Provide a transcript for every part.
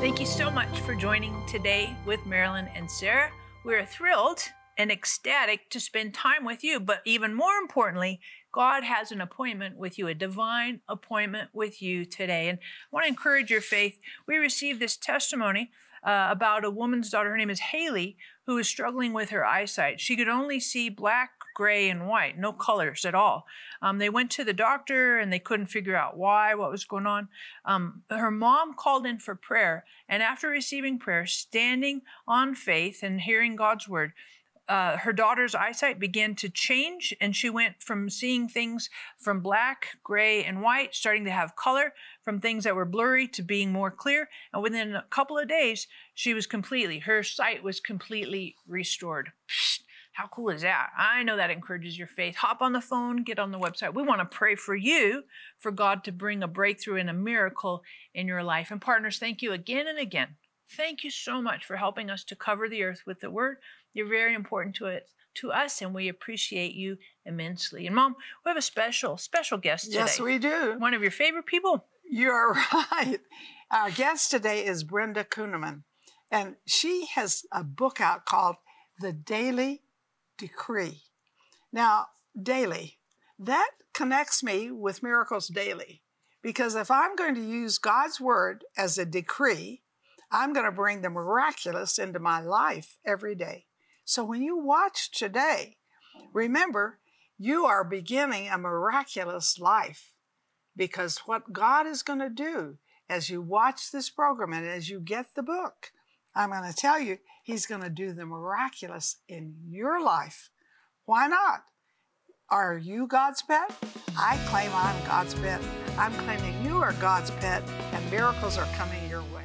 Thank you so much for joining today with Marilyn and Sarah. We're thrilled and ecstatic to spend time with you, but even more importantly, God has an appointment with you, a divine appointment with you today. And I want to encourage your faith. We received this testimony uh, about a woman's daughter. Her name is Haley, who is struggling with her eyesight. She could only see black, gray, and white, no colors at all. Um, they went to the doctor and they couldn't figure out why, what was going on. Um, her mom called in for prayer, and after receiving prayer, standing on faith and hearing God's word, uh, her daughter's eyesight began to change, and she went from seeing things from black, gray, and white, starting to have color, from things that were blurry to being more clear. And within a couple of days, she was completely, her sight was completely restored. Psst, how cool is that? I know that encourages your faith. Hop on the phone, get on the website. We want to pray for you, for God to bring a breakthrough and a miracle in your life. And partners, thank you again and again. Thank you so much for helping us to cover the earth with the word. You're very important to it to us, and we appreciate you immensely. And mom, we have a special, special guest today. Yes, we do. One of your favorite people. You're right. Our guest today is Brenda Kunneman, and she has a book out called The Daily Decree. Now, daily, that connects me with Miracles Daily, because if I'm going to use God's word as a decree, I'm going to bring the miraculous into my life every day. So when you watch today, remember you are beginning a miraculous life because what God is going to do as you watch this program and as you get the book, I'm going to tell you, He's going to do the miraculous in your life. Why not? Are you God's pet? I claim I'm God's pet. I'm claiming you are God's pet, and miracles are coming your way.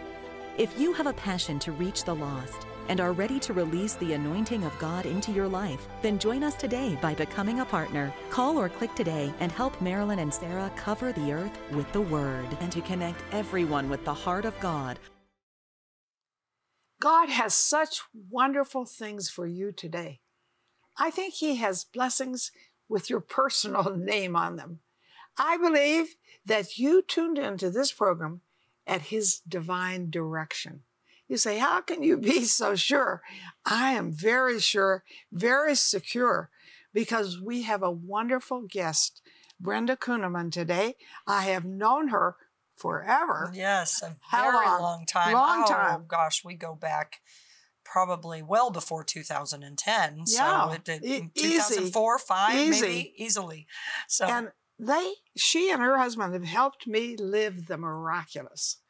If you have a passion to reach the lost and are ready to release the anointing of God into your life, then join us today by becoming a partner. Call or click today and help Marilyn and Sarah cover the earth with the Word and to connect everyone with the heart of God. God has such wonderful things for you today. I think He has blessings with your personal name on them. I believe that you tuned into this program at His divine direction. You say, How can you be so sure? I am very sure, very secure, because we have a wonderful guest, Brenda Kunneman, today. I have known her forever. Yes, a How very long? long, time. Long oh, time. gosh, we go back probably well before 2010. Yeah, So it did e- mm, 2004, 5 Easy. maybe easily. So And they, she and her husband have helped me live the miraculous.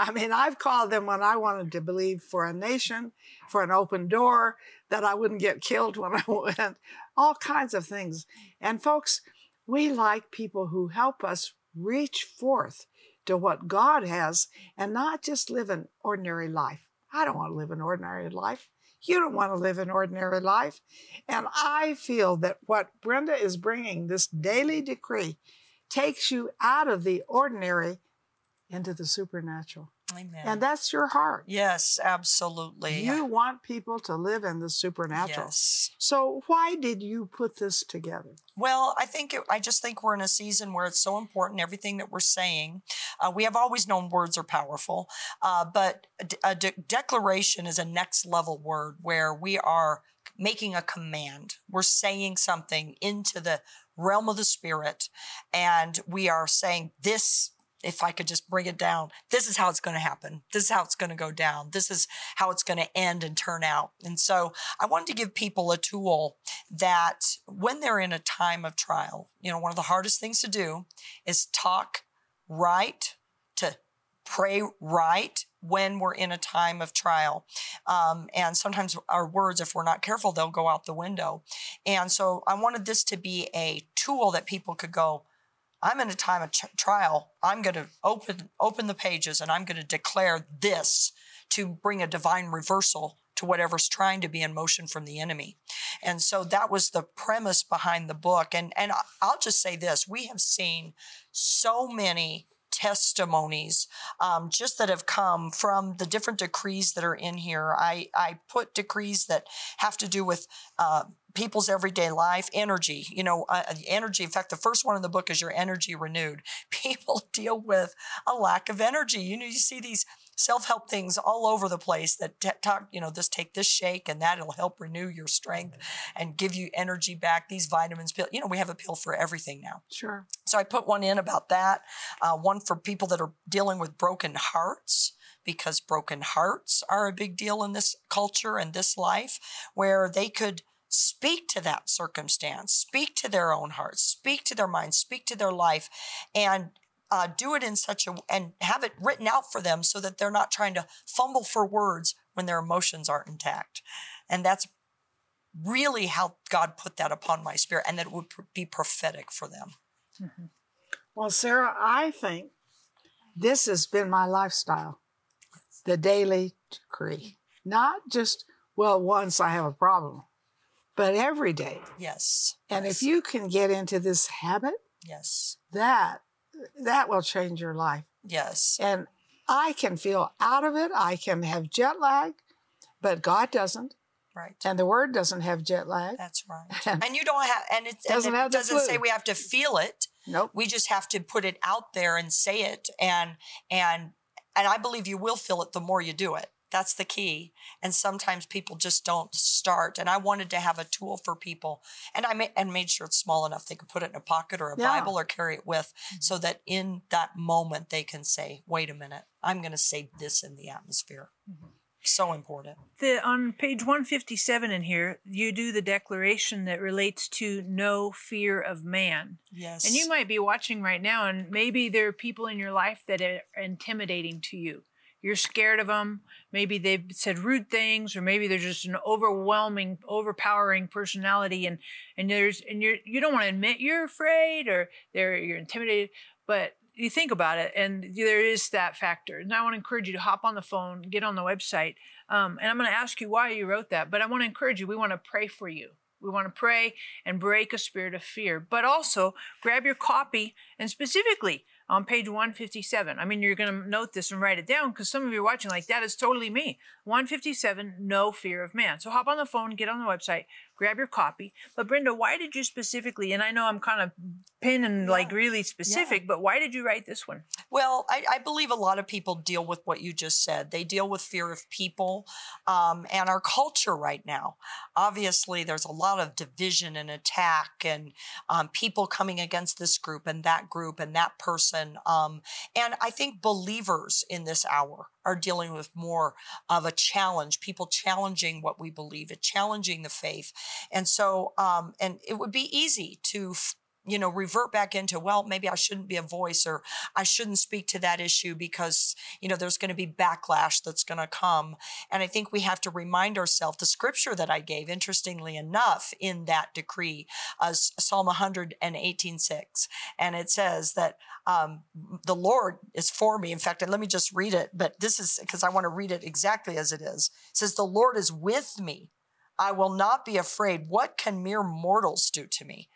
I mean, I've called them when I wanted to believe for a nation, for an open door, that I wouldn't get killed when I went, all kinds of things. And folks, we like people who help us reach forth to what God has and not just live an ordinary life. I don't want to live an ordinary life. You don't want to live an ordinary life. And I feel that what Brenda is bringing, this daily decree, takes you out of the ordinary into the supernatural. amen. And that's your heart. yes, absolutely. You want people to live in the supernatural. Yes. So, why did you put this together? Well, I think it, I just think we're in a season where it's so important. Everything that we're saying, uh, we have always known words are powerful, uh, but a, de- a de- declaration is a next level word where we are making a command. We're saying something into the realm of the spirit, and we are saying this if I could just bring it down, this is how it's going to happen. This is how it's going to go down. This is how it's going to end and turn out. And so I wanted to give people a tool that when they're in a time of trial, you know, one of the hardest things to do is talk right, to pray right when we're in a time of trial. Um, and sometimes our words, if we're not careful, they'll go out the window. And so I wanted this to be a tool that people could go, I'm in a time of trial. I'm going to open open the pages and I'm going to declare this to bring a divine reversal to whatever's trying to be in motion from the enemy. And so that was the premise behind the book. And and I'll just say this, we have seen so many testimonies um, just that have come from the different decrees that are in here. I, I put decrees that have to do with uh, people's everyday life, energy, you know, uh, energy. In fact, the first one in the book is your energy renewed. People deal with a lack of energy. You know, you see these self-help things all over the place that t- talk, you know, this take this shake and that'll help renew your strength and give you energy back. These vitamins pill, you know, we have a pill for everything now. Sure. So I put one in about that. Uh, one for people that are dealing with broken hearts because broken hearts are a big deal in this culture and this life where they could speak to that circumstance, speak to their own hearts, speak to their minds, speak to their life, and uh, do it in such a and have it written out for them so that they're not trying to fumble for words when their emotions aren't intact, and that's really how God put that upon my spirit, and that it would be prophetic for them. Mm-hmm. Well, Sarah, I think this has been my lifestyle, the daily decree, not just well once I have a problem but every day. Yes. And yes. if you can get into this habit, yes, that that will change your life. Yes. And I can feel out of it. I can have jet lag, but God doesn't. Right. And the word doesn't have jet lag. That's right. And, and you don't have and it doesn't, and it doesn't flu. say we have to feel it. Nope. We just have to put it out there and say it and and and I believe you will feel it the more you do it. That's the key. And sometimes people just don't start. And I wanted to have a tool for people. And I made, and made sure it's small enough they could put it in a pocket or a Yeah. Bible or carry it with Mm-hmm. so that in that moment they can say, wait a minute, I'm going to say this in the atmosphere. Mm-hmm. So important. The, on page 157 in here, you do the declaration that relates to no fear of man. Yes. And you might be watching right now, and maybe there are people in your life that are intimidating to you. You're scared of them. Maybe they've said rude things, or maybe they're just an overwhelming, overpowering personality, and and there's and you're you don't want to admit you're afraid or they're you're intimidated, but you think about it, and there is that factor. And I want to encourage you to hop on the phone, get on the website, um, and I'm going to ask you why you wrote that. But I want to encourage you. We want to pray for you. We want to pray and break a spirit of fear, but also grab your copy and specifically on page 157. I mean, you're going to note this and write it down because some of you are watching like that is totally me. 157, no fear of man. So hop on the phone, get on the website, grab your copy. But Brenda, why did you specifically, and I know I'm kind of pinning like really specific, but why did you write this one? Well, I, I believe a lot of people deal with what you just said. They deal with fear of people um, and our culture right now. Obviously, there's a lot of division and attack, and um, people coming against this group and that group and that person. Um, and I think believers in this hour are dealing with more of a challenge, people challenging what we believe, it challenging the faith. And so, um, and it would be easy to f- you know, revert back into, well, maybe I shouldn't be a voice or I shouldn't speak to that issue because, you know, there's going to be backlash that's going to come. And I think we have to remind ourselves the scripture that I gave, interestingly enough, in that decree, uh, Psalm 118 6. And it says that um, the Lord is for me. In fact, let me just read it, but this is because I want to read it exactly as it is. It says, The Lord is with me. I will not be afraid. What can mere mortals do to me?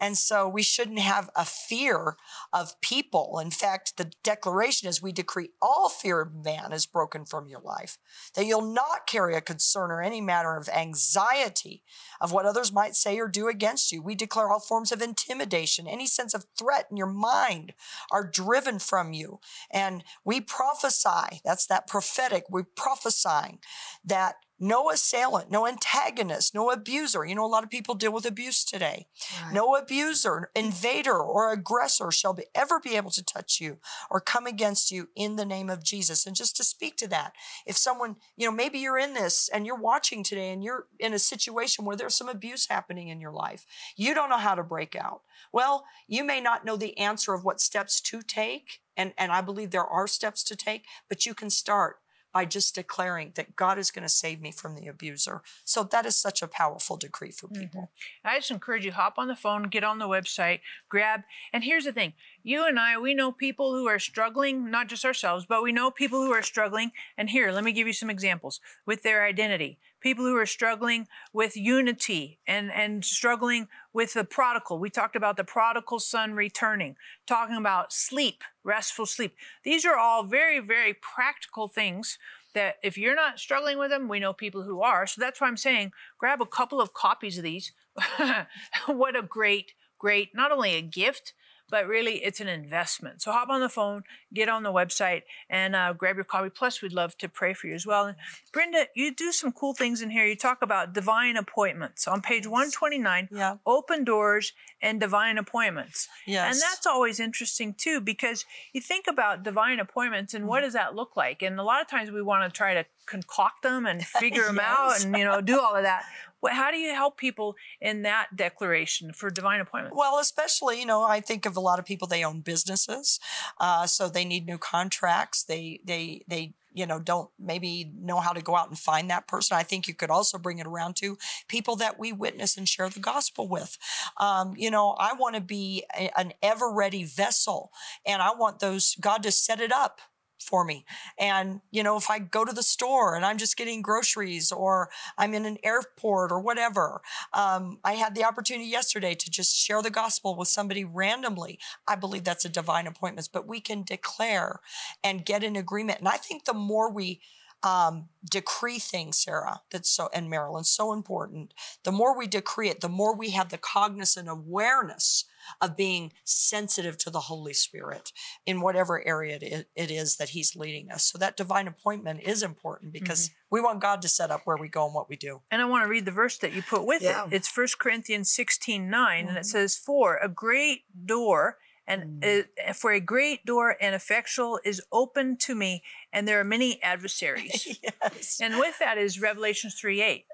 And so we shouldn't have a fear of people. In fact, the declaration is we decree all fear of man is broken from your life, that you'll not carry a concern or any matter of anxiety of what others might say or do against you. We declare all forms of intimidation, any sense of threat in your mind are driven from you. And we prophesy, that's that prophetic, we're prophesying that no assailant, no antagonist, no abuser. You know, a lot of people deal with abuse today. Right. No abuser, invader, or aggressor shall be, ever be able to touch you or come against you in the name of Jesus. And just to speak to that, if someone, you know, maybe you're in this and you're watching today and you're in a situation where there's some abuse happening in your life, you don't know how to break out. Well, you may not know the answer of what steps to take. And, and I believe there are steps to take, but you can start by just declaring that God is going to save me from the abuser. So that is such a powerful decree for mm-hmm. people. I just encourage you hop on the phone, get on the website, grab. And here's the thing: you and I, we know people who are struggling, not just ourselves, but we know people who are struggling. And here, let me give you some examples with their identity. People who are struggling with unity and and struggling with the prodigal. We talked about the prodigal son returning, talking about sleep, restful sleep. These are all very very practical things that if you're not struggling with them, we know people who are. So that's why I'm saying grab a couple of copies of these. what a great, great, not only a gift, but really it's an investment. So hop on the phone, get on the website, and uh, grab your copy. Plus, we'd love to pray for you as well. And Brenda, you do some cool things in here. You talk about divine appointments on page 129. Yeah. Open doors and divine appointments. Yes. And that's always interesting too, because you think about divine appointments and what does that look like? And a lot of times we want to try to concoct them and figure them out and, you know, do all of that. How do you help people in that declaration for divine appointments? Well, especially, you know, I think of a lot of people, they own businesses. Uh, so they need new contracts. They, they, they, you know, don't maybe know how to go out and find that person. I think you could also bring it around to people that we witness and share the gospel with. Um, you know, I want to be a- an ever ready vessel and I want those, God to set it up for me. And, you know, if I go to the store and I'm just getting groceries or I'm in an airport or whatever, um, I had the opportunity yesterday to just share the gospel with somebody randomly. I believe that's a divine appointment, but we can declare and get an agreement. And I think the more we um, decree things, Sarah, that's so, and Marilyn, so important. The more we decree it, the more we have the cognizant awareness of being sensitive to the Holy Spirit in whatever area it it is that He's leading us. So that divine appointment is important because we want God to set up where we go and what we do. And I want to read the verse that you put with Yeah. it. It's 1 Corinthians 16 9, and it Mhm. says, For a great door and uh, for a great door and effectual is open to me, and there are many adversaries. yes. and with that is Revelation 3 8.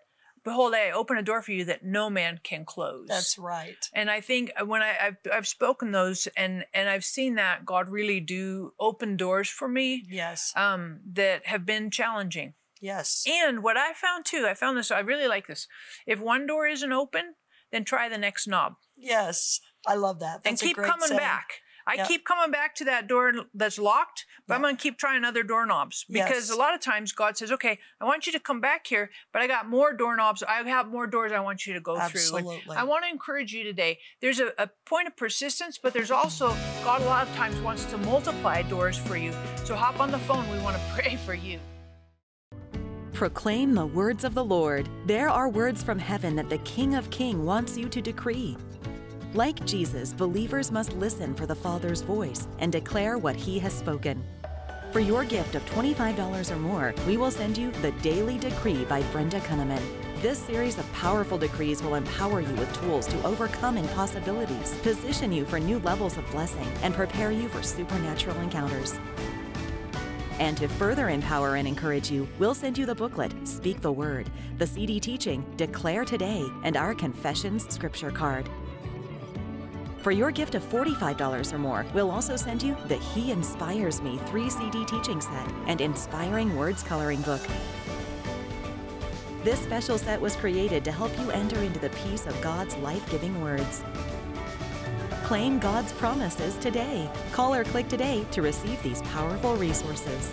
Behold, I open a door for you that no man can close. That's right. And I think uh, when I, I've I've spoken those and and I've seen that God really do open doors for me Yes. um, that have been challenging. Yes. And what I found too, I found this. I really like this. If one door isn't open, then try the next knob Yes. I love that. and That's a keep coming saying. back. I Yep. keep coming back to that door that's locked, but I'm going to keep trying other doorknobs because Yes. a lot of times God says, "Okay, I want you to come back here, but I got more doorknobs. I have more doors I want you to go through." And Absolutely. I want to encourage you today. There's a, a point of persistence, but there's also God a lot of times wants to multiply doors for you. So hop on the phone. We want to pray for you. Proclaim the words of the Lord. There are words from heaven that the King of King wants you to decree. Like Jesus, believers must listen for the Father's voice and declare what he has spoken. For your gift of $25 or more, we will send you The Daily Decree by Brenda Kunneman. This series of powerful decrees will empower you with tools to overcome impossibilities, position you for new levels of blessing, and prepare you for supernatural encounters. And to further empower and encourage you, we'll send you the booklet, Speak the Word, the CD teaching, Declare Today, and our Confessions Scripture card. For your gift of $45 or more, we'll also send you the He Inspires Me 3 CD teaching set and Inspiring Words coloring book. This special set was created to help you enter into the peace of God's life giving words. Claim God's promises today. Call or click today to receive these powerful resources.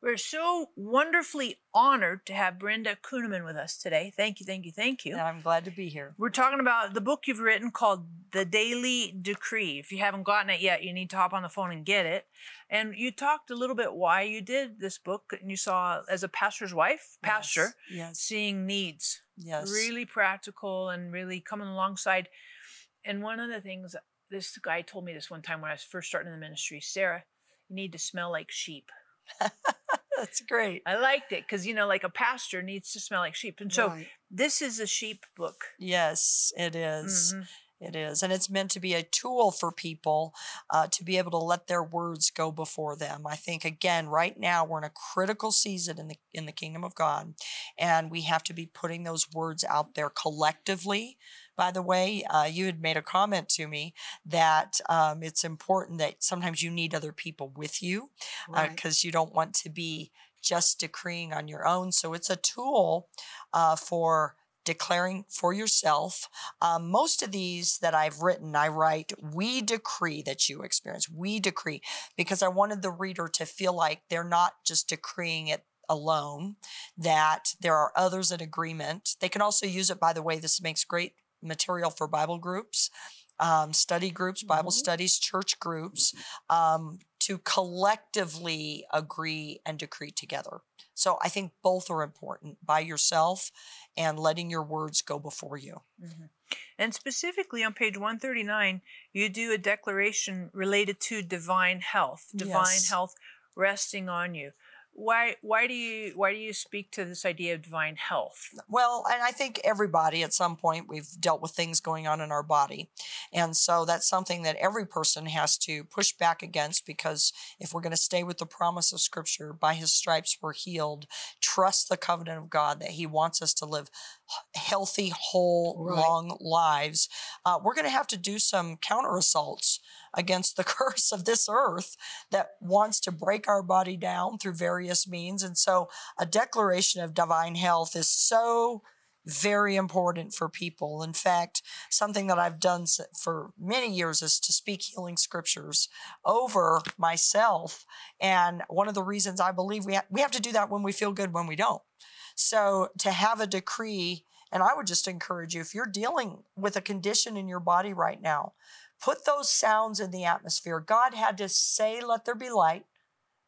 We're so wonderfully honored to have Brenda Kunneman with us today. Thank you, thank you, thank you. And I'm glad to be here. We're talking about the book you've written called The Daily Decree. If you haven't gotten it yet, you need to hop on the phone and get it. And you talked a little bit why you did this book, and you saw as a pastor's wife, pastor, Yes. seeing needs, Yes. really practical and really coming alongside. And one of the things this guy told me this one time when I was first starting in the ministry, Sarah, you need to smell like sheep. That's great. I liked it because you know, like a pastor needs to smell like sheep, and so Right. this is a sheep book. Yes, it is. Mhm. It is. And it's meant to be a tool for people uh, to be able to let their words go before them. I think, again, right now we're in a critical season in the, in the kingdom of God, and we have to be putting those words out there collectively. By the way, uh, you had made a comment to me that um, it's important that sometimes you need other people with you Right. because you don't want to be just decreeing on your own. So it's a tool uh, for declaring for yourself. Um, most of these that I've written, I write, we decree that you experience. We decree because I wanted the reader to feel like they're not just decreeing it alone, that there are others in agreement. They can also use it, by the way, this makes great material for Bible groups. Um, study groups, Bible Mhm. studies, church groups, um, to collectively agree and decree together. So I think both are important by yourself and letting your words go before you. Mhm. And specifically on page 139, you do a declaration related to divine health, divine Yes. health resting on you. Why why do you why do you speak to this idea of divine health? Well, and I think everybody at some point we've dealt with things going on in our body. And so that's something that every person has to push back against because if we're going to stay with the promise of scripture, by his stripes we're healed, trust the covenant of God that he wants us to live healthy, whole, Right. long lives, uh, we're going to have to do some counter assaults against the curse of this earth that wants to break our body down through various means. And so a declaration of divine health is so very important for people. In fact, something that I've done for many years is to speak healing scriptures over myself. And one of the reasons I believe we, ha- we have to do that when we feel good, when we don't. So to have a decree, and I would just encourage you if you're dealing with a condition in your body right now, put those sounds in the atmosphere. God had to say, Let there be light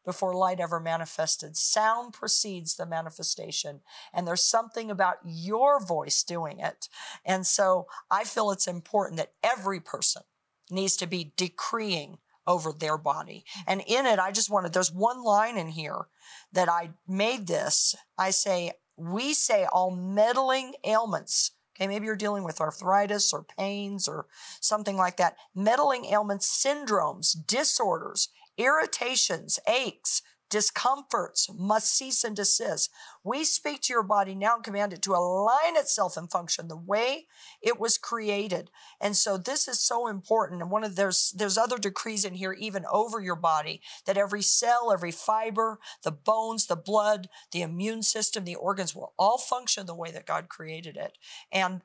before light ever manifested. Sound precedes the manifestation. And there's something about your voice doing it. And so I feel it's important that every person needs to be decreeing over their body. And in it, I just wanted, there's one line in here that I made this. I say, we say all meddling ailments. Okay, maybe you're dealing with arthritis or pains or something like that. Meddling ailments, syndromes, disorders, irritations, aches, discomforts must cease and desist. We speak to your body now and command it to align itself and function the way it was created. And so this is so important. And one of there's there's other decrees in here even over your body that every cell, every fiber, the bones, the blood, the immune system, the organs will all function the way that God created it. And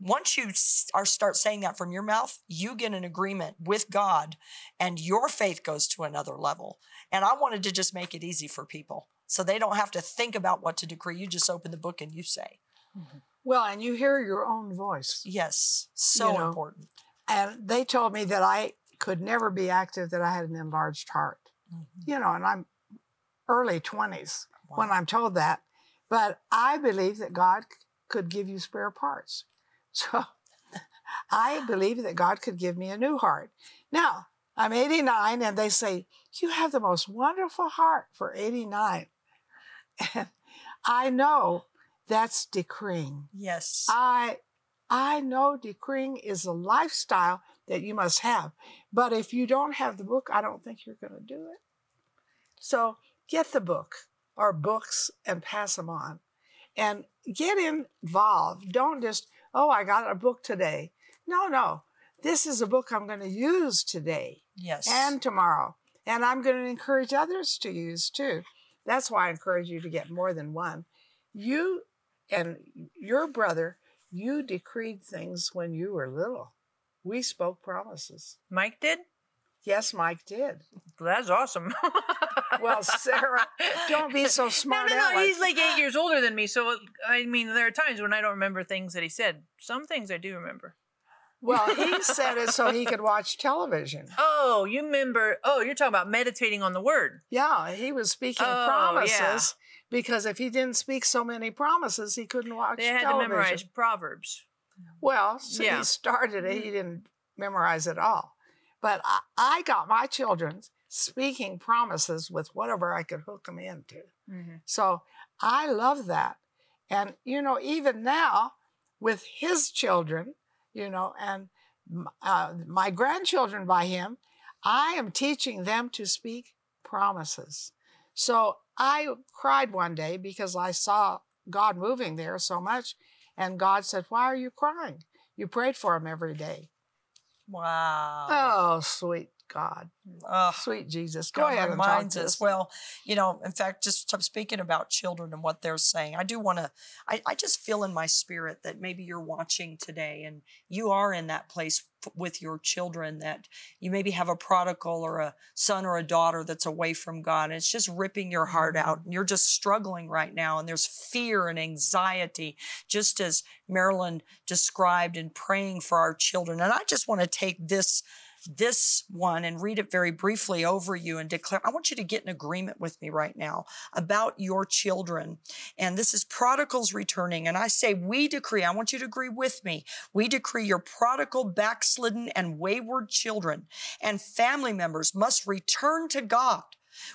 once you are start saying that from your mouth, you get an agreement with God and your faith goes to another level. And I wanted to just make it easy for people so they don't have to think about what to decree. You just open the book and you say. Well, and you hear your own voice. Yes, so You know, important. And they told me that I could never be active, that I had an enlarged heart. Mhm. You know, and I'm early 20s when I'm told that. But I believe that God could give you spare parts. So I believe that God could give me a new heart. Now, I'm 89, and they say, You have the most wonderful heart for 89. And I know that's decreeing. Yes. I I know decreeing is a lifestyle that you must have. But if you don't have the book, I don't think you're going to do it. So get the book or books and pass them on and get involved. Don't just, oh, I got a book today. No, no. This is a book I'm going to use today Yes. and tomorrow. And I'm going to encourage others to use too. That's why I encourage you to get more than one. You and your brother, you decreed things when you were little. We spoke promises. Mike did? Yes, Mike did. That's awesome. Well, Sarah, don't be so smart. no, no. aleck. He's like eight years older than me. So, I mean, there are times when I don't remember things that he said. Some things I do remember. Well, he said it so he could watch television. Oh, you remember? Oh, you're talking about meditating on the word. Yeah, he was speaking Oh, promises yeah. because if he didn't speak so many promises, he couldn't watch They had television. to memorize Proverbs. Well, so Yeah. he started it. He mm-hmm. didn't memorize it all. But I, I got my children speaking promises with whatever I could hook them into. Mhm. So I love that. And, you know, even now with his children, you know, and uh, my grandchildren by him, I am teaching them to speak promises. So I cried one day because I saw God moving there so much. And God said, Why are you crying? You prayed for him every day. Wow. Oh, sweet God. Ugh. Sweet Jesus. Go God ahead and talk reminds to us. us. Well, you know, in fact, just speaking about children and what they're saying. I do want to. I, I just feel in my spirit that maybe you're watching today and you are in that place with your children that you maybe have a prodigal or a son or a daughter that's away from God and it's just ripping your heart out mm-hmm. and you're just struggling right now and there's fear and anxiety just as Marilyn described in praying for our children and I just want to take this this one and read it very briefly over you and declare I want you to get in agreement with me right now about your children. And this is prodigals returning. And I say, we decree, I want you to agree with me. We decree your prodigal, backslidden, and wayward children and family members must return to God.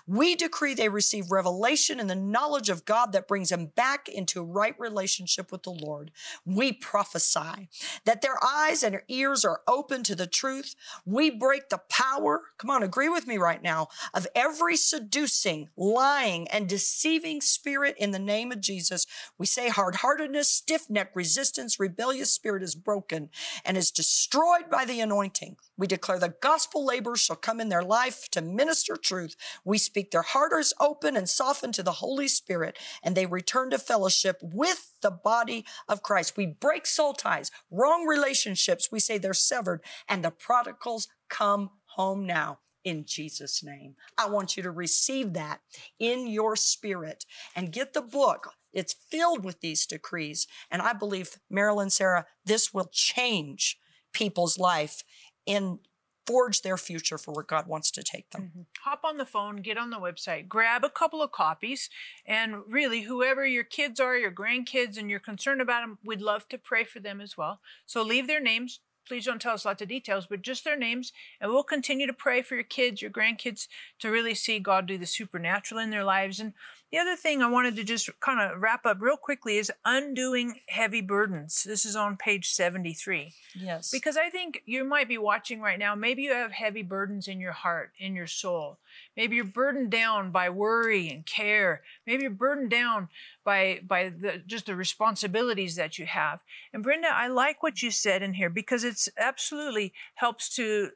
We decree they receive revelation and the knowledge of God that brings them back into right relationship with the Lord. We prophesy that their eyes and their ears are open to the truth. We break the power, come on, agree with me right now, of every seducing, lying, and deceiving spirit in the name of Jesus. We say hard heartedness, stiff neck resistance, rebellious spirit is broken and is destroyed by the anointing. We declare the gospel labor shall come in their life to minister truth. We speak their heart is open and softened to the Holy Spirit, and they return to fellowship with the body of Christ. We break soul ties, wrong relationships. We say they're severed, and the prodigals come home now. In Jesus' name. I want you to receive that in your spirit and get the book. It's filled with these decrees. And I believe, Marilyn, Sarah, this will change people's life and forge their future for where God wants to take them. Mm-hmm. Hop on the phone, get on the website, grab a couple of copies, and really, whoever your kids are, your grandkids, and you're concerned about them, we'd love to pray for them as well. So leave their names. Please don't tell us lots of details, but just their names, and we'll continue to pray for your kids, your grandkids, to really see God do the supernatural in their lives. And the other thing I wanted to just kind of wrap up real quickly is undoing heavy burdens. This is on page 73. Yes. Because I think you might be watching right now. Maybe you have heavy burdens in your heart, in your soul. Maybe you're burdened down by worry and care. Maybe you're burdened down by by the just the responsibilities that you have. And Brenda, I like what you said in here because it's absolutely helps to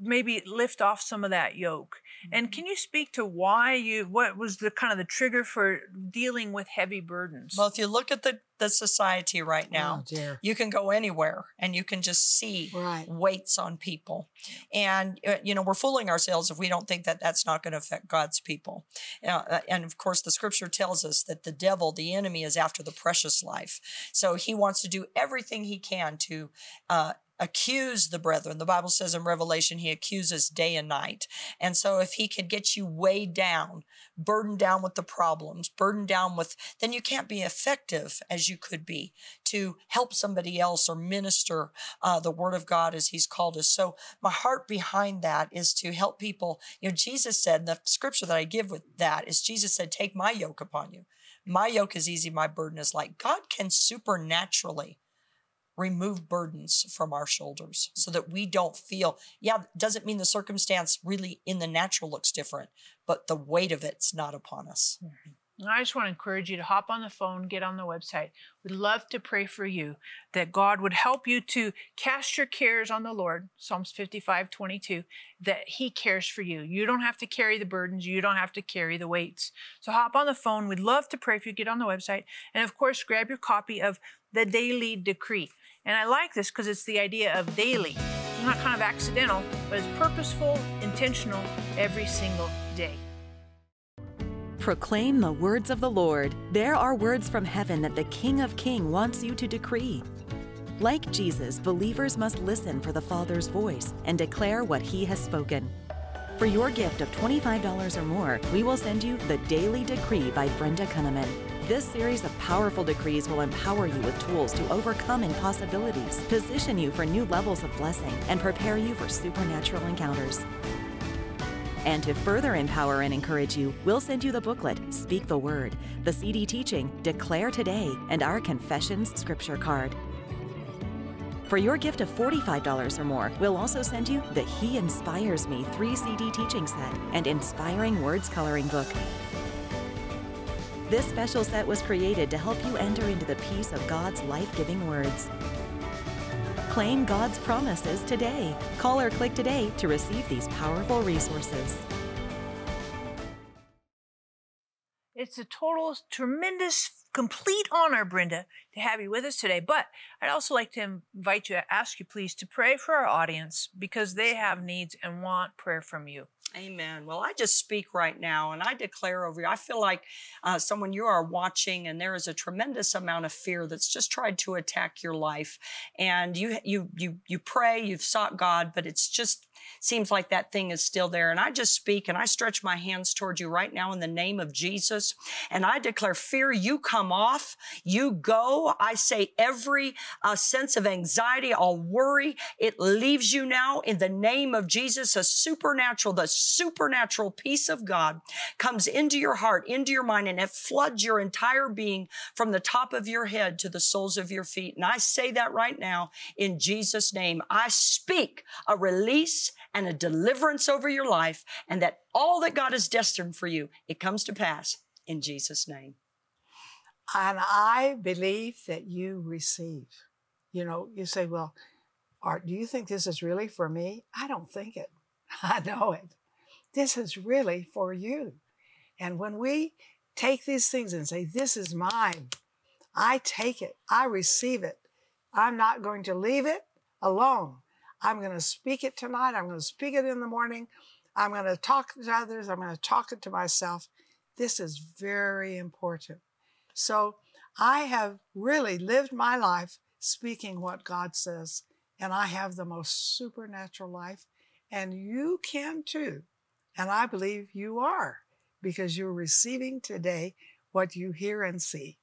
maybe lift off some of that yoke. And can you speak to why you what was the kind of the trigger for dealing with heavy burdens? well, if you look at the, the society right now, Oh, dear. you can go anywhere and you can just see Right. weights on people. And, uh, you know, we're fooling ourselves if we don't think that that's not going to affect God's people. Uh, and of course, the scripture tells us that the devil, the enemy, is after the precious life. So he wants to do everything he can to, uh, accuse the brethren. The Bible says in Revelation, he accuses day and night. And so if he can get you weighed down, burdened down with the problems, burdened down with, then you can't be effective as you could be to help somebody else or minister uh, the word of God as he's called us. So my heart behind that is to help people. You know, Jesus said, the scripture that I give with that is Jesus said, take my yoke upon you. My yoke is easy, my burden is light. God can supernaturally remove burdens from our shoulders so that we don't feel, yeah, doesn't mean the circumstance really in the natural looks different, but the weight of it's not upon us. Mm-hmm. I just want to encourage you to hop on the phone, get on the website. We'd love to pray for you that God would help you to cast your cares on the Lord, Psalms 55 22, that He cares for you. You don't have to carry the burdens, you don't have to carry the weights. So hop on the phone. We'd love to pray for you get on the website. And of course, grab your copy of the Daily Decree. And I like this because it's the idea of daily. It's not kind of accidental, but it's purposeful, intentional every single day. Proclaim the words of the Lord. There are words from heaven that the King of King wants you to decree. Like Jesus, believers must listen for the Father's voice and declare what he has spoken. For your gift of $25 or more, we will send you The Daily Decree by Brenda Kunneman. This series of powerful decrees will empower you with tools to overcome impossibilities, position you for new levels of blessing, and prepare you for supernatural encounters. And to further empower and encourage you, we'll send you the booklet, Speak the Word, the CD teaching, Declare Today, and our Confessions Scripture card. For your gift of $45 or more, we'll also send you the He Inspires Me 3 CD teaching set and Inspiring Words coloring book. This special set was created to help you enter into the peace of God's life giving words. Claim God's promises today. Call or click today to receive these powerful resources. It's a total, tremendous, complete honor, Brenda, to have you with us today. But I'd also like to invite you, ask you please to pray for our audience because they have needs and want prayer from you. Amen. Well, I just speak right now and I declare over you. I feel like uh, someone you are watching, and there is a tremendous amount of fear that's just tried to attack your life. And you, you, you, you pray, you've sought God, but it's just seems like that thing is still there. And I just speak and I stretch my hands toward you right now in the name of Jesus. And I declare fear, you come off, you go. I say every uh, sense of anxiety, all worry, it leaves you now in the name of Jesus. A supernatural, the supernatural peace of God comes into your heart, into your mind, and it floods your entire being from the top of your head to the soles of your feet. And I say that right now in Jesus' name. I speak a release and a deliverance over your life, and that all that God has destined for you, it comes to pass in Jesus' name. And I believe that you receive. You know, you say, well, Art, do you think this is really for me? I don't think it. I know it. This is really for you. And when we take these things and say, This is mine, I take it, I receive it. I'm not going to leave it alone. I'm going to speak it tonight. I'm going to speak it in the morning. I'm going to talk to others. I'm going to talk it to myself. This is very important. So I have really lived my life speaking what God says, and I have the most supernatural life, and you can too. And I believe you are because you're receiving today what you hear and see.